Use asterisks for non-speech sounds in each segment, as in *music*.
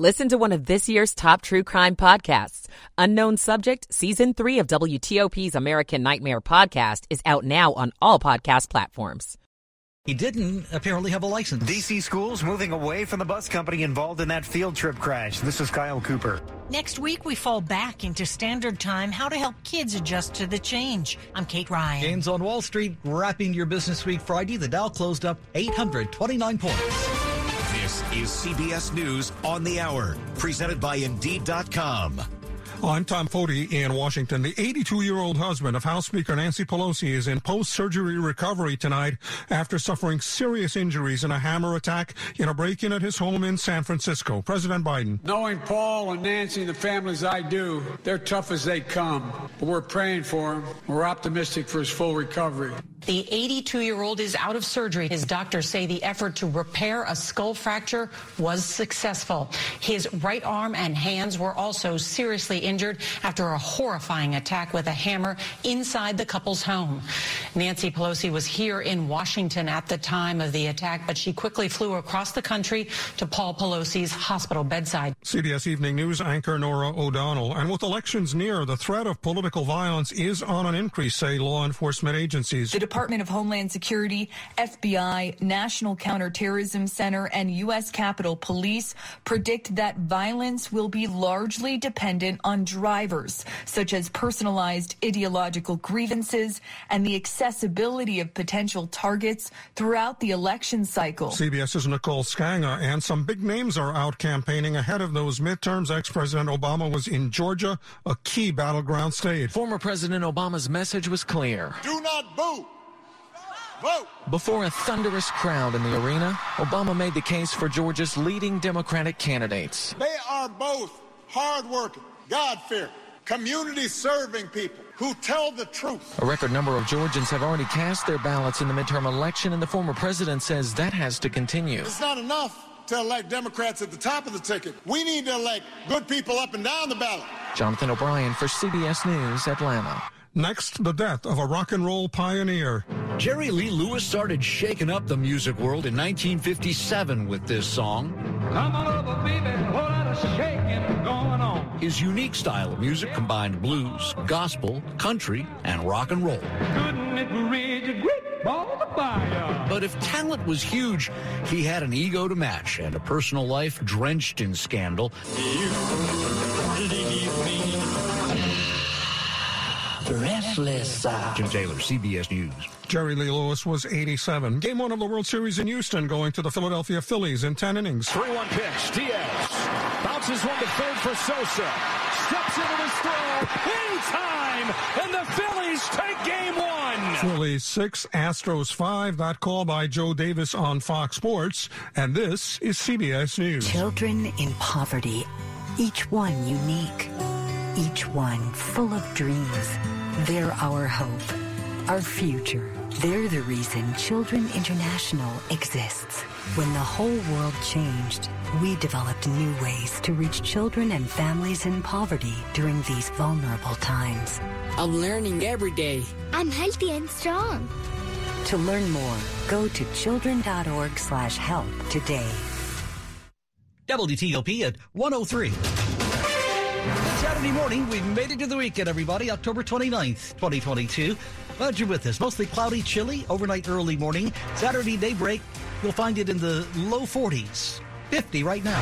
Listen to one of this year's top true crime podcasts. Unknown Subject, Season 3 of WTOP's American Nightmare podcast is out now on all podcast platforms. He didn't apparently have a license. DC schools moving away from the bus company involved in that field trip crash. This is Kyle Cooper. Next week, we fall back into standard time, how to help kids adjust to the change. I'm Kate Ryan. Gains on Wall Street, wrapping your business week Friday. The Dow closed up 829 points. This is CBS News on the Hour, presented by Indeed.com. I'm Tom Foti in Washington. The 82 year old husband of House Speaker Nancy Pelosi is in post surgery recovery tonight after suffering serious injuries in a hammer attack in a break in at his home in San Francisco. President Biden. Knowing Paul and Nancy and the families I do, they're tough as they come. But we're praying for him. We're optimistic for his full recovery. The 82 year old is out of surgery. His doctors say the effort to repair a skull fracture was successful. His right arm and hands were also seriously injured after a horrifying attack with a hammer inside the couple's home. Nancy Pelosi was here in Washington at the time of the attack, but she quickly flew across the country to Paul Pelosi's hospital bedside. CBS Evening News anchor Norah O'Donnell. And with elections near, the threat of political violence is on an increase, say law enforcement agencies. The Department of Homeland Security, FBI, National Counterterrorism Center, and U.S. Capitol Police predict that violence will be largely dependent on drivers, such as personalized ideological grievances and the accessibility of potential targets throughout the election cycle. CBS's Nicole Sganga and some big names are out campaigning ahead of those midterms. Ex-President Obama was in Georgia, a key battleground state. Former President Obama's message was clear. Do not boo. Vote. Before a thunderous crowd in the arena, Obama made the case for Georgia's leading Democratic candidates. They are both hardworking, God-fearing, community-serving people who tell the truth. A record number of Georgians have already cast their ballots in the midterm election, and the former president says that has to continue. It's not enough to elect Democrats at the top of the ticket. We need to elect good people up and down the ballot. Jonathan O'Brien for CBS News, Atlanta. Next, the death of a rock and roll pioneer. Jerry Lee Lewis started shaking up the music world in 1957 with this song. Come on over, baby, a whole lot of shaking going on. His unique style of music combined blues, gospel, country, and rock and roll. Couldn't it read your great balls of fire? But if talent was huge, he had an ego to match and a personal life drenched in scandal. Restless. Jim Taylor, CBS News. Jerry Lee Lewis was 87. Game one of the World Series in Houston going to the Philadelphia Phillies in 10 innings. 3-1 pitch. Diaz bounces one to third for Sosa. Steps into his throw in time, and the Phillies take game one. Phillies 6, Astros 5. That call by Joe Davis on Fox Sports. And this is CBS News. Children in poverty, each one unique, each one full of dreams. They're our hope, our future. They're the reason Children International exists. When the whole world changed, we developed new ways to reach children and families in poverty during these vulnerable times. I'm learning every day. I'm healthy and strong. To learn more, go to children.org slash help today. WTOP at 103. Saturday morning, we've made it to the weekend, everybody. October 29th, 2022. Glad you're with us. Mostly cloudy, chilly, overnight, early morning. Saturday daybreak, you'll find it in the low 40s. 50 right now.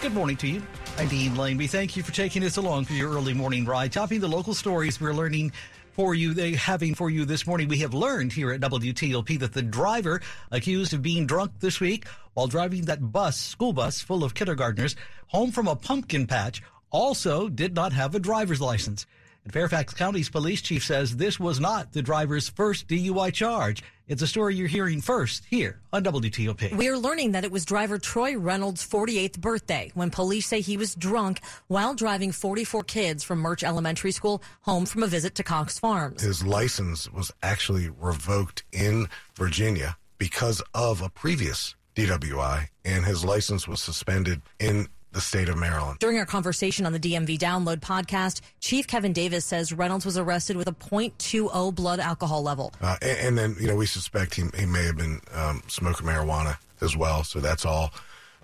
Good morning to you. I'm Dean Lane. We thank you for taking us along for your early morning ride. Topping the local stories we're learning for you, they having for you this morning. We have learned here at WTOP that the driver accused of being drunk this week while driving that bus, school bus full of kindergartners, home from a pumpkin patch, also did not have a driver's license. And Fairfax County's police chief says this was not the driver's first DUI charge. It's a story you're hearing first here on WTOP. We're learning that it was driver Troy Reynolds' 48th birthday when police say he was drunk while driving 44 kids from Murch Elementary School home from a visit to Cox Farms. His license was actually revoked in Virginia because of a previous DWI, and his license was suspended in the state of Maryland. During our conversation on the DMV Download podcast, Chief Kevin Davis says Reynolds was arrested with a .20 blood alcohol level. Uh, and, and, then, you know, we suspect he, he may have been um, smoking marijuana as well. So that's all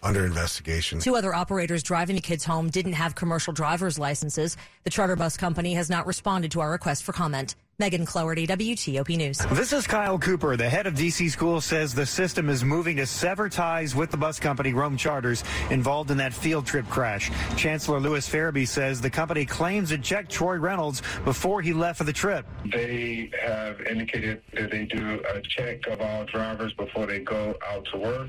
under investigation. Two other operators driving the kids home didn't have commercial driver's licenses. The charter bus company has not responded to our request for comment. Megan Cloherty, WTOP News. This is Kyle Cooper. The head of DC Schools says the system is moving to sever ties with the bus company Rome Charters involved in that field trip crash. Chancellor Lewis Ferebee says the company claims it checked Troy Reynolds before he left for the trip. They have indicated that they do a check of all drivers before they go out to work,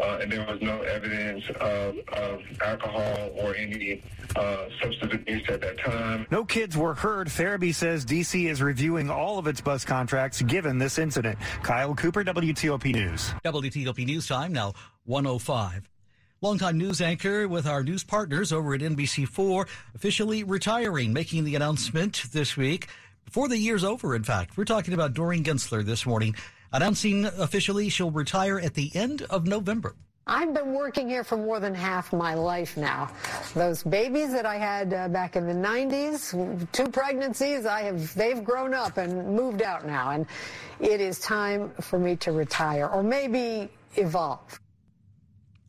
uh, and there was no evidence of, of alcohol or any uh, substance abuse at that time. No kids were hurt. Ferebee says DC is reviewing reviewing all of its bus contracts given this incident. Kyle Cooper, WTOP News. WTOP News Time now 105. Longtime news anchor with our news partners over at NBC4 officially retiring, making the announcement this week before the year's over, in fact. We're talking about Doreen Gentzler this morning, announcing officially she'll retire at the end of November. I've been working here for more than half my life now. Those babies that I had uh, back in the 90s, two pregnancies, I have they've grown up and moved out now and it is time for me to retire or maybe evolve.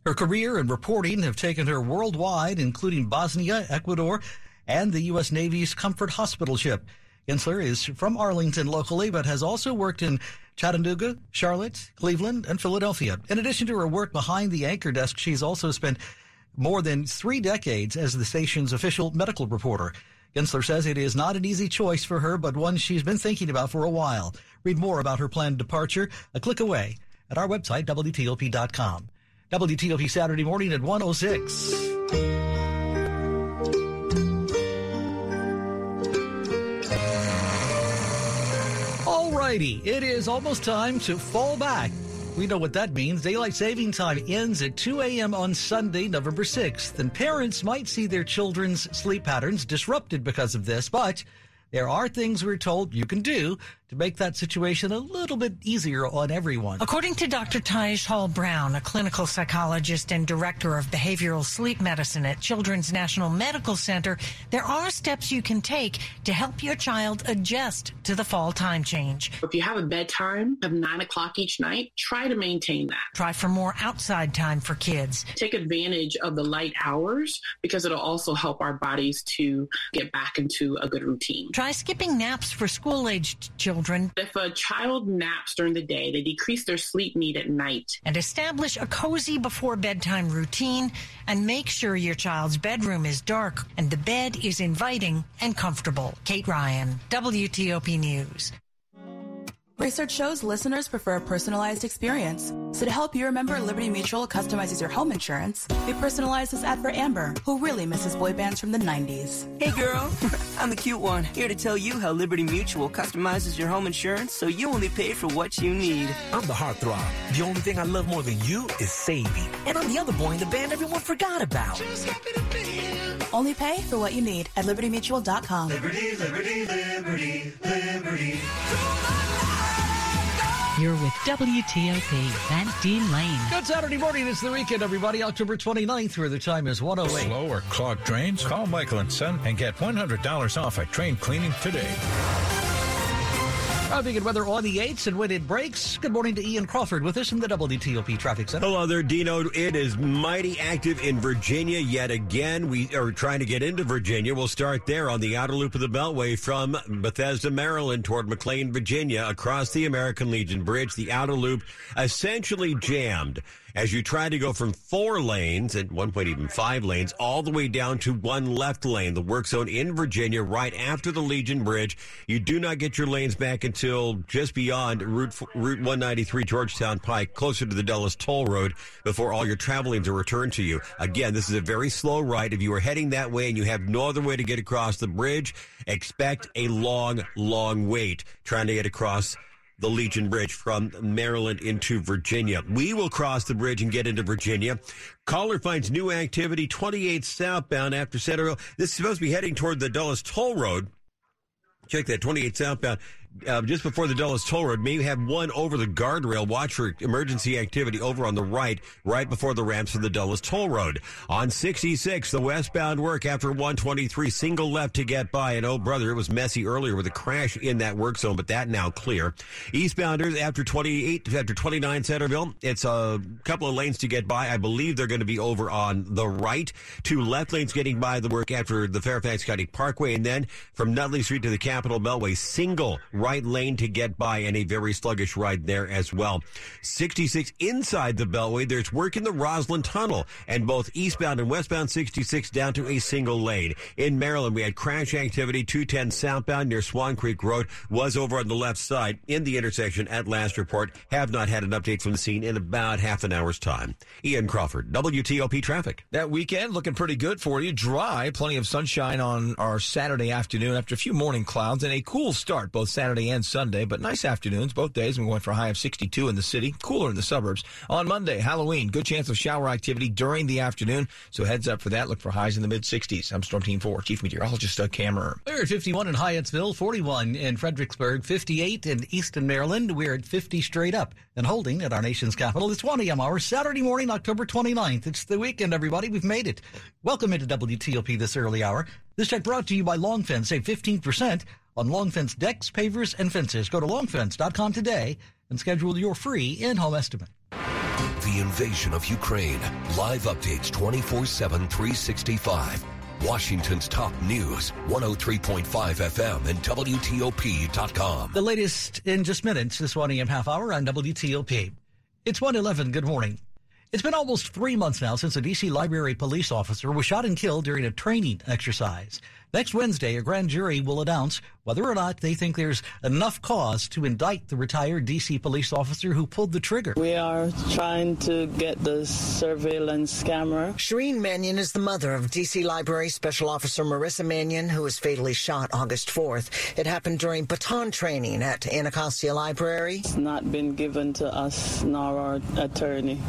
Her career and reporting have taken her worldwide, including Bosnia, Ecuador, and the U.S. Navy's Comfort Hospital ship. Gentzler is from Arlington locally, but has also worked in Chattanooga, Charlotte, Cleveland, and Philadelphia. In addition to her work behind the anchor desk, she's also spent more than three decades as the station's official medical reporter. Gentzler says it is not an easy choice for her, but one she's been thinking about for a while. Read more about her planned departure a click away at our website, WTOP.com. WTOP Saturday morning at 106. Alrighty, it is almost time to fall back. We know what that means. Daylight saving time ends at 2 a.m. on Sunday, November 6th, and parents might see their children's sleep patterns disrupted because of this, but there are things we're told you can do to make that situation a little bit easier on everyone. According to Dr. Tish Hall Brown, a clinical psychologist and director of behavioral sleep medicine at Children's National Medical Center, there are steps you can take to help your child adjust to the fall time change. If you have a bedtime of nine o'clock each night, try to maintain that. Try for more outside time for kids. Take advantage of the light hours because it'll also help our bodies to get back into a good routine. Try skipping naps for school aged children children. If a child naps during the day, they decrease their sleep need at night. And establish a cozy before bedtime routine and make sure your child's bedroom is dark and the bed is inviting and comfortable. Kate Ryan, WTOP News. Research shows listeners prefer a personalized experience. So to help you remember, Liberty Mutual customizes your home insurance. We personalize this ad for Amber, who really misses boy bands from the 90s. Hey girl, *laughs* I'm the cute one, here to tell you how Liberty Mutual customizes your home insurance so you only pay for what you need. I'm the heartthrob. The only thing I love more than you is saving. And I'm the other boy in the band everyone forgot about. Only pay for what you need at libertymutual.com. Liberty, liberty, liberty, liberty. You're with WTOP and Dean Lane. Good Saturday morning. It's the weekend, everybody. October 29th, where the time is 108. Slow or clogged drains? Call Michael and Son and get $100 off a drain cleaning today. Traffic and weather on the 8s and when it breaks. Good morning to Ian Crawford with us in the WTOP Traffic Center. Hello there, Dino. It is mighty active in Virginia yet again. We are trying to get into Virginia. We'll start there on the outer loop of the Beltway from Bethesda, Maryland toward McLean, Virginia, across the American Legion Bridge. The outer loop essentially jammed as you try to go from four lanes, at one point even five lanes, all the way down to one left lane. The work zone in Virginia, right after the Legion Bridge. You do not get your lanes back until just beyond Route, Route 193 Georgetown Pike, closer to the Dulles Toll Road, before all your travel lanes are returned to you. Again, this is a very slow ride. If you are heading that way and you have no other way to get across the bridge, expect a long, long wait trying to get across the Legion Bridge from Maryland into Virginia. We will cross the bridge and get into Virginia. Caller finds new activity 28 southbound after Center. This is supposed to be heading toward the Dulles Toll Road. Check that 28 southbound uh, just before the Dulles Toll Road. May have one over the guardrail. Watch for emergency activity over on the right, right before the ramps of the Dulles Toll Road. On 66, the westbound work after 123, single left to get by. And oh, brother, it was messy earlier with a crash in that work zone, but that now clear. Eastbounders after 28, after 29 Centreville, it's a couple of lanes to get by. I believe they're going to be over on the right. Two left lanes getting by the work after the Fairfax County Parkway. And then from Nutley Street to the Capitol Beltway, single right lane to get by and a very sluggish ride there as well. 66 inside the Beltway, there's work in the Rosslyn Tunnel and both eastbound and westbound 66 down to a single lane. In Maryland, we had crash activity 210 southbound near Swan Creek Road was over on the left side in the intersection at last report. Have not had an update from the scene in about half an hour's time. Ian Crawford, WTOP traffic. That weekend looking pretty good for you. Dry, plenty of sunshine on our Saturday afternoon after a few morning clouds and a cool start both Saturday and Sunday, but nice afternoons both days. We went for a high of 62 in the city, cooler in the suburbs. On Monday, Halloween, good chance of shower activity during the afternoon. So heads up for that. Look for highs in the mid 60s. I'm Storm Team 4, Chief Meteorologist Doug Kammerer. We're at 51 in Hyattsville, 41 in Fredericksburg, 58 in Easton, Maryland. We're at 50 straight up and holding at our nation's capital. It's 1 a.m. hour, Saturday morning, October 29th. It's the weekend, everybody. We've made it. Welcome into WTOP this early hour. This check brought to you by Long Fence. Save 15% on Long Fence decks, pavers, and fences. Go to longfence.com today and schedule your free in-home estimate. The invasion of Ukraine. Live updates 24 7, 365. Washington's top news, 103.5 FM and WTOP.com. The latest in just minutes, this 1 a.m. half hour on WTOP. It's 111. Good morning. It's been almost three months now since a D.C. Library police officer was shot and killed during a training exercise. Next Wednesday, a grand jury will announce whether or not they think there's enough cause to indict the retired D.C. police officer who pulled the trigger. We are trying to get the surveillance camera. Shireen Mannion is the mother of D.C. Library Special Officer Marissa Mannion, who was fatally shot August 4th. It happened during baton training at Anacostia Library. It's not been given to us nor our attorney.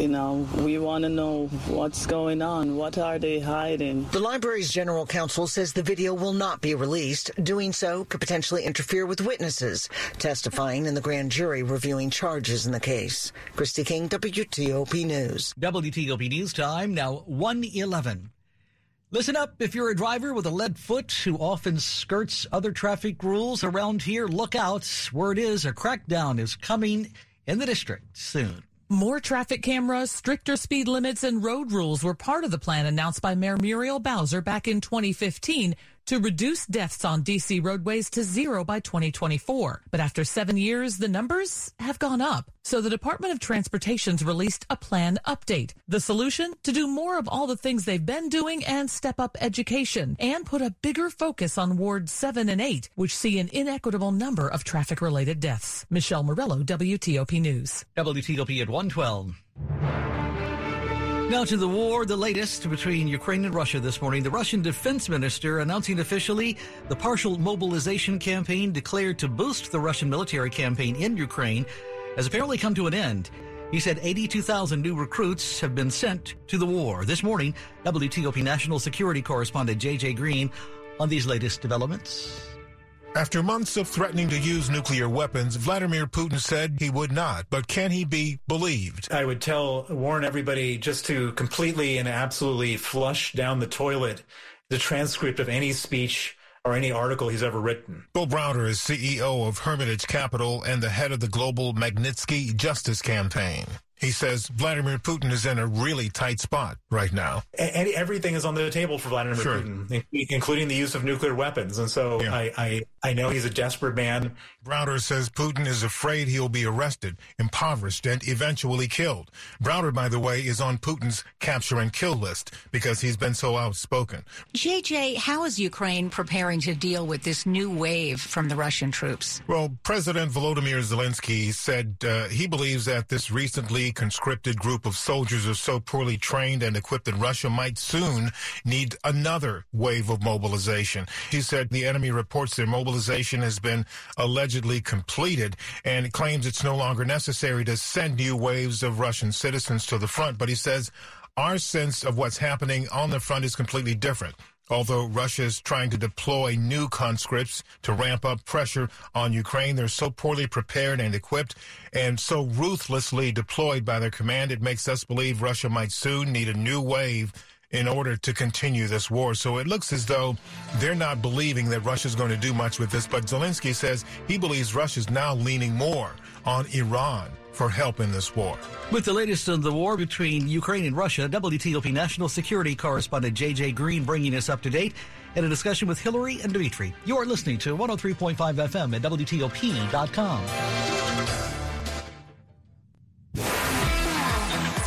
You know, we want to know what's going on. What are they hiding? The library's general counsel says the video will not be released. Doing so could potentially interfere with witnesses testifying in the grand jury reviewing charges in the case. Kristi King, WTOP News. WTOP News time now 111. Listen up if you're a driver with a lead foot who often skirts other traffic rules around here. Look out. Word is a crackdown is coming in the district soon. More traffic cameras, stricter speed limits, and road rules were part of the plan announced by Mayor Muriel Bowser back in 2015 to reduce deaths on DC roadways to zero by 2024. But after seven years, the numbers have gone up. So the Department of Transportation's released a plan update. The solution? To do more of all the things they've been doing and step up education and put a bigger focus on wards 7 and 8, which see an inequitable number of traffic related deaths. Michelle Morello, WTOP News. WTOP at 112. Now to the war, the latest between Ukraine and Russia this morning. The Russian defense minister announcing officially the partial mobilization campaign declared to boost the Russian military campaign in Ukraine has apparently come to an end. He said 82,000 new recruits have been sent to the war. This morning, WTOP national security correspondent JJ Green on these latest developments. After months of threatening to use nuclear weapons, Vladimir Putin said he would not. But can he be believed? I would tell, warn everybody just to completely and absolutely flush down the toilet the transcript of any speech or any article he's ever written. Bill Browder is CEO of Hermitage Capital and the head of the global Magnitsky Justice Campaign. He says Vladimir Putin is in a really tight spot right now. And everything is on the table for Vladimir sure. Putin, including the use of nuclear weapons. And so yeah. I, I, I know he's a desperate man. Browder says Putin is afraid he'll be arrested, impoverished, and eventually killed. Browder, by the way, is on Putin's capture and kill list because he's been so outspoken. JJ, how is Ukraine preparing to deal with this new wave from the Russian troops? Well, President Volodymyr Zelensky said uh, he believes that this recently conscripted group of soldiers are so poorly trained and equipped that Russia might soon need another wave of mobilization. He said the enemy reports their mobilization has been allegedly completed and claims it's no longer necessary to send new waves of Russian citizens to the front. But he says our sense of what's happening on the front is completely different. Although Russia is trying to deploy new conscripts to ramp up pressure on Ukraine, they're so poorly prepared and equipped and so ruthlessly deployed by their command, it makes us believe Russia might soon need a new wave in order to continue this war. So it looks as though they're not believing that Russia's going to do much with this. But Zelensky says he believes Russia's now leaning more on Iran for help in this war. With the latest on the war between Ukraine and Russia, WTOP national security correspondent JJ Green bringing us up to date in a discussion with Hillary and Dimitri. You're listening to 103.5 FM at WTOP.com.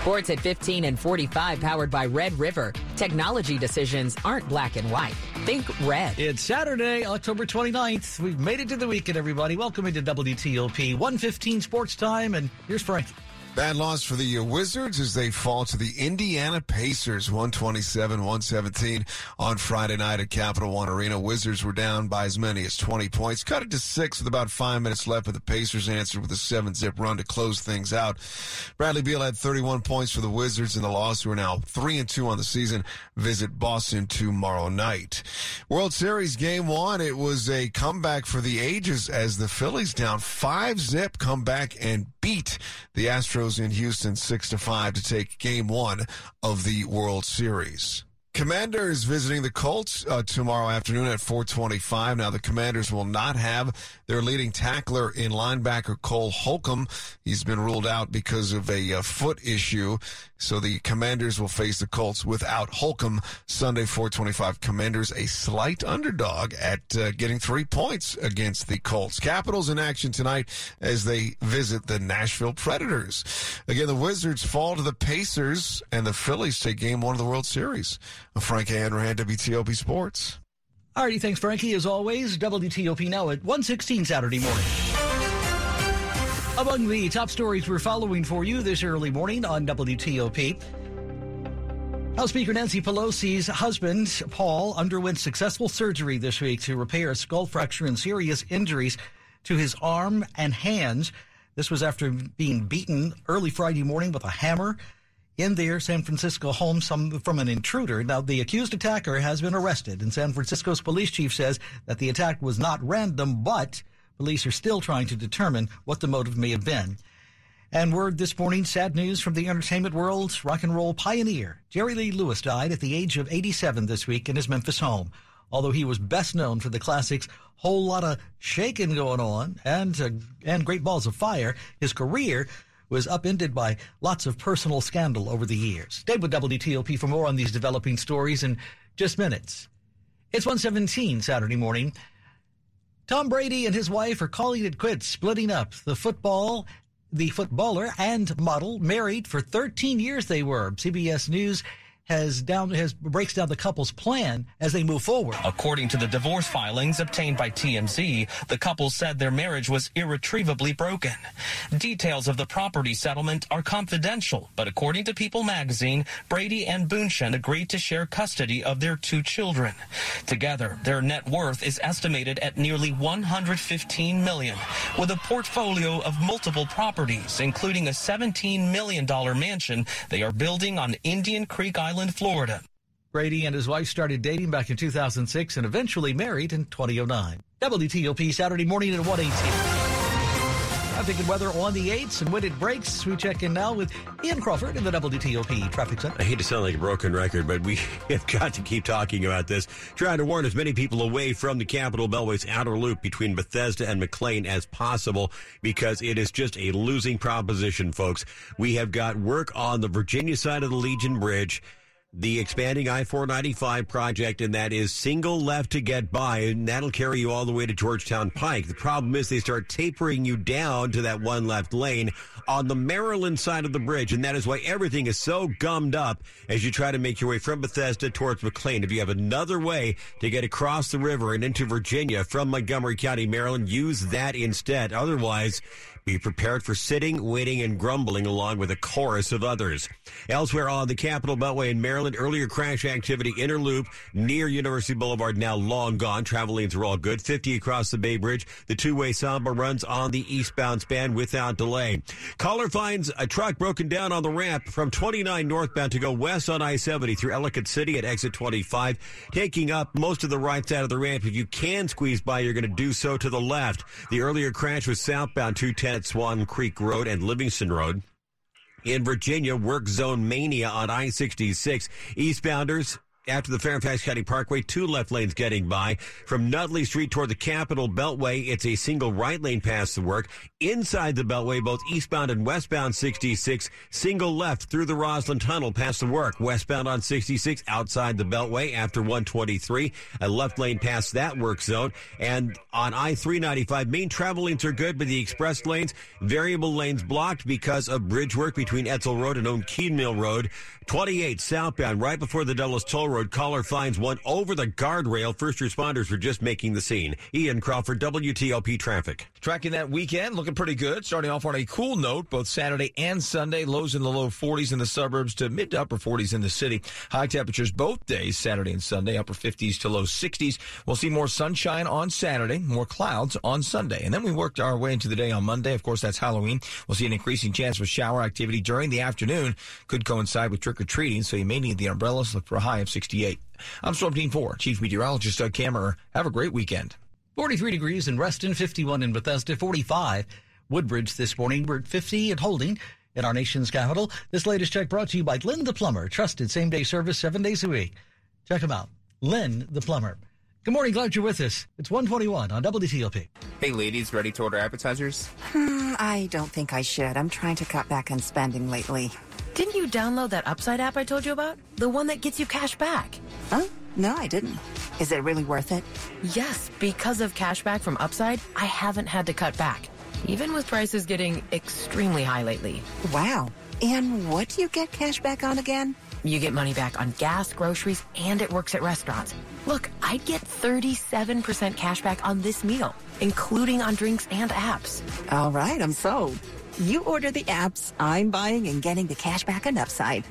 Sports at 15 and 45 powered by Red River. Technology decisions aren't black and white. Think red. It's Saturday, October 29th. We've made it to the weekend, everybody. Welcome into WTOP 115 Sports Time, and here's Frank. Bad loss for the uh, Wizards as they fall to the Indiana Pacers 127 117 on Friday night at Capital One Arena. Wizards were down by as many as 20 points, cut it to six with about five minutes left, but the Pacers answered with a seven zip run to close things out. Bradley Beal had 31 points for the Wizards in the loss, who are now three and two on the season. Visit Boston tomorrow night. World Series game one, it was a comeback for the ages as the Phillies down five zip come back and beat the Astros in Houston 6 to 5 to take game 1 of the World Series. Commanders visiting the Colts uh, tomorrow afternoon at 425. Now, the Commanders will not have their leading tackler in linebacker Cole Holcomb. He's been ruled out because of a uh, foot issue. So the Commanders will face the Colts without Holcomb Sunday 425. Commanders a slight underdog at uh, getting three points against the Colts. Capitals in action tonight as they visit the Nashville Predators. Again, the Wizards fall to the Pacers and the Phillies take game one of the World Series. Frank Hanrahan, WTOP Sports. Alrighty, thanks, Frankie. As always, WTOP now at 116 Saturday morning. Among the top stories we're following for you this early morning on WTOP. House Speaker Nancy Pelosi's husband, Paul, underwent successful surgery this week to repair a skull fracture and serious injuries to his arm and hands. This was after being beaten early Friday morning with a hammer in their San Francisco home some, from an intruder. Now, the accused attacker has been arrested, and San Francisco's police chief says that the attack was not random, but police are still trying to determine what the motive may have been. And word this morning, sad news from the entertainment world. Rock and roll pioneer Jerry Lee Lewis died at the age of 87 this week in his Memphis home. Although he was best known for the classics Whole Lotta Shakin' Going On and, uh, and Great Balls of Fire, his career was upended by lots of personal scandal over the years. Stay with WTOP for more on these developing stories in just minutes. It's 117 Saturday morning. Tom Brady and his wife are calling it quits, splitting up. The football, the footballer and model married for 13 years they were. CBS News has down has breaks down the couple's plan as they move forward. According to the divorce filings obtained by TMZ, the couple said their marriage was irretrievably broken. Details of the property settlement are confidential, but according to People magazine, Brady and Bündchen agreed to share custody of their two children. Together, their net worth is estimated at nearly 115 million, with a portfolio of multiple properties, including a 17 million dollar mansion they are building on Indian Creek Island Island, Florida. Brady and his wife started dating back in 2006 and eventually married in 2009. WTOP Saturday morning at 118. Traffic and weather on the 8s and when it breaks, we check in now with Ian Crawford in the WTOP Traffic Center. I hate to sound like a broken record, but we *laughs* have got to keep talking about this, trying to warn as many people away from the Capital Beltway's outer loop between Bethesda and McLean as possible because it is just a losing proposition, folks. We have got work on the Virginia side of the Legion Bridge the expanding I-495 project, and that is single left to get by, and that'll carry you all the way to Georgetown Pike. The problem is they start tapering you down to that one left lane on the Maryland side of the bridge, and that is why everything is so gummed up as you try to make your way from Bethesda towards McLean. If you have another way to get across the river and into Virginia from Montgomery County, Maryland, use that instead. Otherwise, Be prepared for sitting, waiting, and grumbling along with a chorus of others. Elsewhere on the Capital Beltway in Maryland, earlier crash activity inner loop near University Boulevard now long gone. Travel lanes are all good. 50 across the Bay Bridge. The two-way Samba runs on the eastbound span without delay. Caller finds a truck broken down on the ramp from 29 northbound to go west on I-70 through Ellicott City at exit 25, taking up most of the right side of the ramp. If you can squeeze by, you're going to do so to the left. The earlier crash was southbound 210 at Swan Creek Road and Livingston Road. In Virginia, work zone mania on I 66. Eastbounders after the Fairfax County Parkway, two left lanes getting by. From Nutley Street toward the Capitol Beltway, it's a single right lane past the work. Inside the Beltway, both eastbound and westbound 66, single left through the Rosslyn Tunnel past the work. Westbound on 66, outside the Beltway after 123, a left lane past that work zone. And on I-395, main travel lanes are good, but the express lanes, variable lanes blocked because of bridge work between Edsall Road and Onkeen Mill Road. 28 southbound, right before the Dulles Toll Road. Caller finds one over the guardrail. First responders were just making the scene. Ian Crawford, WTOP Traffic. Tracking that weekend, looking pretty good. Starting off on a cool note, both Saturday and Sunday. Lows in the low 40s in the suburbs to mid to upper 40s in the city. High temperatures both days, Saturday and Sunday, upper 50s to low 60s. We'll see more sunshine on Saturday, more clouds on Sunday. And then we worked our way into the day on Monday. Of course, that's Halloween. We'll see an increasing chance for shower activity during the afternoon. Could coincide with trick or treating, so you may need the umbrellas. Look for a high of 68. I'm Storm Team 4, Chief Meteorologist Doug Kammerer. Have a great weekend. 43 degrees in Reston, 51 in Bethesda, 45. Woodbridge this morning. We're at 50 and holding in our nation's capital. This latest check brought to you by Len the Plumber. Trusted same day service seven days a week. Check them out. Len the Plumber. Good morning. Glad you're with us. It's 121 on WTOP. Hey, ladies, ready to order appetizers? Hmm, I don't think I should. I'm trying to cut back on spending lately. Didn't you download that Upside app I told you about? The one that gets you cash back. Huh? No, I didn't. Is it really worth it? Yes, because of cashback from Upside, I haven't had to cut back, even with prices getting extremely high lately. Wow. And what do you get cash back on again? You get money back on gas, groceries, and it works at restaurants. Look, I'd get 37% cash back on this meal, including on drinks and apps. All right, I'm sold. You order the apps, I'm buying and getting the cash back on Upside.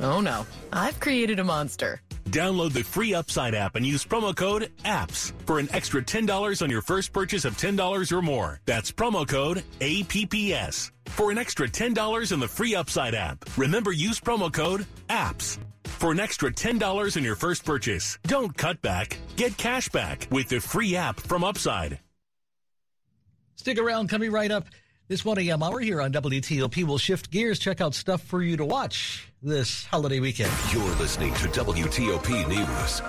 Oh no, I've created a monster. Download the free Upside app and use promo code APPS for an extra $10 on your first purchase of $10 or more. That's promo code APPS for an extra $10 in the free Upside app. Remember, use promo code APPS for an extra $10 in your first purchase. Don't cut back. Get cash back with the free app from Upside. Stick around, coming right up. This 1 a.m. hour here on WTOP will shift gears, check out stuff for you to watch this holiday weekend. You're listening to WTOP News.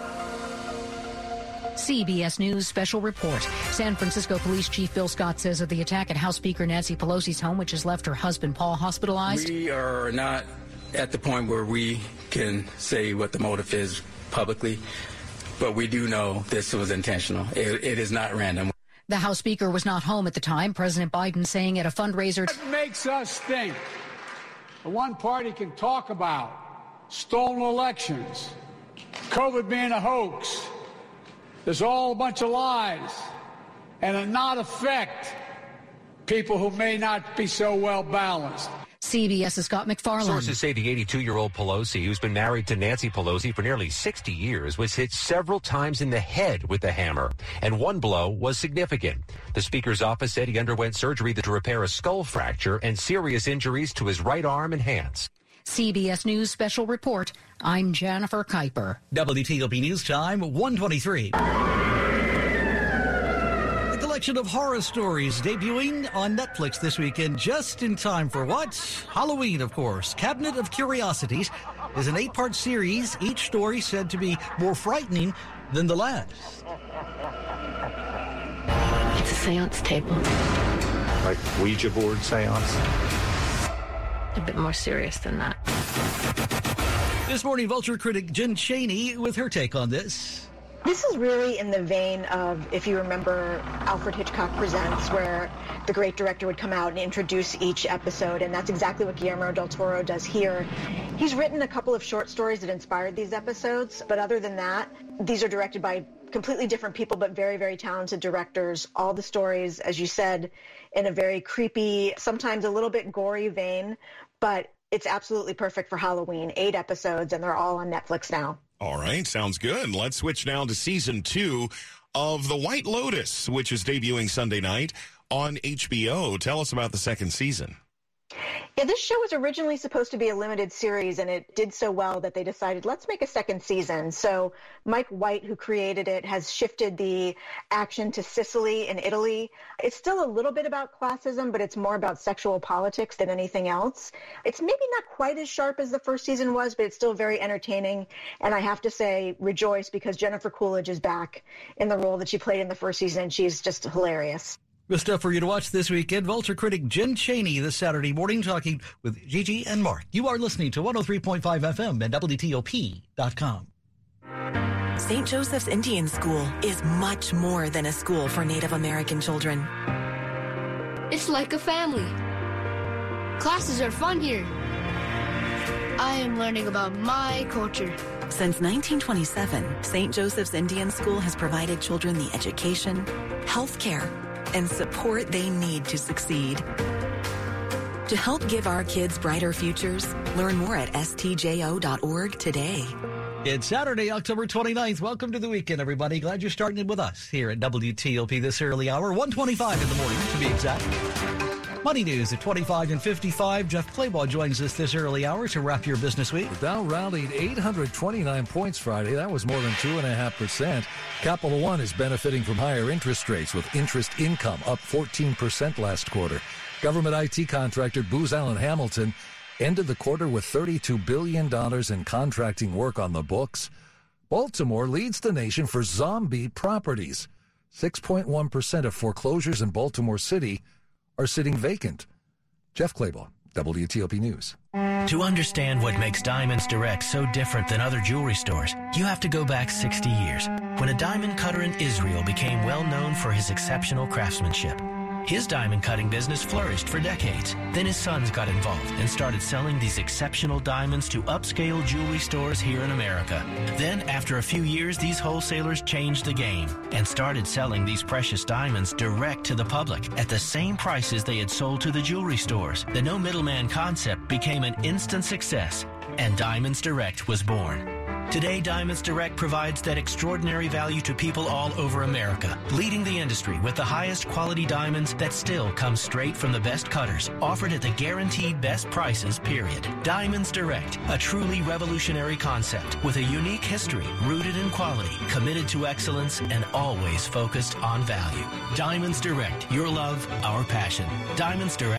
CBS News special report. San Francisco Police Chief Bill Scott says of the attack at House Speaker Nancy Pelosi's home, which has left her husband Paul hospitalized. We are not at the point where we can say what the motive is publicly, but we do know this was intentional. it, it is not random. The House Speaker was not home at the time. President Biden saying at a fundraiser. What makes us think the one party can talk about stolen elections, COVID being a hoax, there's all a bunch of lies, and it not affect people who may not be so well balanced. CBS's Scott MacFarlane. Sources say the 82 year old Pelosi, who's been married to Nancy Pelosi for nearly 60 years, was hit several times in the head with a hammer, and one blow was significant. The Speaker's office said he underwent surgery to repair a skull fracture and serious injuries to his right arm and hands. CBS News Special Report. I'm Jennifer Keiper. WTOP News Time, 123 collection of horror stories debuting on Netflix this weekend just in time for what? Halloween, of course. Cabinet of Curiosities is an eight part series, each story said to be more frightening than the last. It's a seance table. Like Ouija board seance? A bit more serious than that. This morning, Vulture critic Jen Chaney with her take on this. This is really in the vein of, if you remember, Alfred Hitchcock Presents, where the great director would come out and introduce each episode, and that's exactly what Guillermo del Toro does here. He's written a couple of short stories that inspired these episodes, but other than that, these are directed by completely different people, but very, very talented directors. All the stories, as you said, in a very creepy, sometimes a little bit gory vein, but it's absolutely perfect for Halloween. Eight episodes, and they're all on Netflix now. All right, sounds good. Let's switch now to season two of The White Lotus, which is debuting Sunday night on HBO. Tell us about the second season. Yeah, this show was originally supposed to be a limited series, and it did so well that they decided let's make a second season. So Mike White, who created it, has shifted the action to Sicily in Italy. It's still a little bit about classism, but it's more about sexual politics than anything else. It's maybe not quite as sharp as the first season was, but it's still very entertaining. And I have to say, rejoice because Jennifer Coolidge is back in the role that she played in the first season, and she's just hilarious. Good stuff for you to watch this weekend. Vulture critic Jen Chaney this Saturday morning talking with Gigi and Mark. You are listening to 103.5 FM and WTOP.com. St. Joseph's Indian School is much more than a school for Native American children. It's like a family. Classes are fun here. I am learning about my culture. Since 1927, St. Joseph's Indian School has provided children the education, health care, and support they need to succeed. To help give our kids brighter futures, learn more at stjo.org today. It's Saturday, October 29th. Welcome to the weekend, everybody. Glad you're starting it with us here at WTOP this early hour, 125 in the morning to be exact. Money news at 25 and 55. Jeff Clabaugh joins us this early hour to wrap your business week. The Dow rallied 829 points Friday. That was more than 2.5%. Capital One is benefiting from higher interest rates with interest income up 14% last quarter. Government IT contractor Booz Allen Hamilton ended the quarter with $32 billion in contracting work on the books. Baltimore leads the nation for zombie properties. 6.1% of foreclosures in Baltimore City are sitting vacant. Jeff Clabaugh, WTOP News. To understand what makes Diamonds Direct so different than other jewelry stores, you have to go back 60 years when a diamond cutter in Israel became well known for his exceptional craftsmanship. His diamond cutting business flourished for decades. Then his sons got involved and started selling these exceptional diamonds to upscale jewelry stores here in America. Then, after a few years, these wholesalers changed the game and started selling these precious diamonds direct to the public at the same prices they had sold to the jewelry stores. The no middleman concept became an instant success, and Diamonds Direct was born. Today, Diamonds Direct provides that extraordinary value to people all over America, leading the industry with the highest quality diamonds that still come straight from the best cutters, offered at the guaranteed best prices, period. Diamonds Direct, a truly revolutionary concept with a unique history rooted in quality, committed to excellence, and always focused on value. Diamonds Direct, your love, our passion. Diamonds Direct.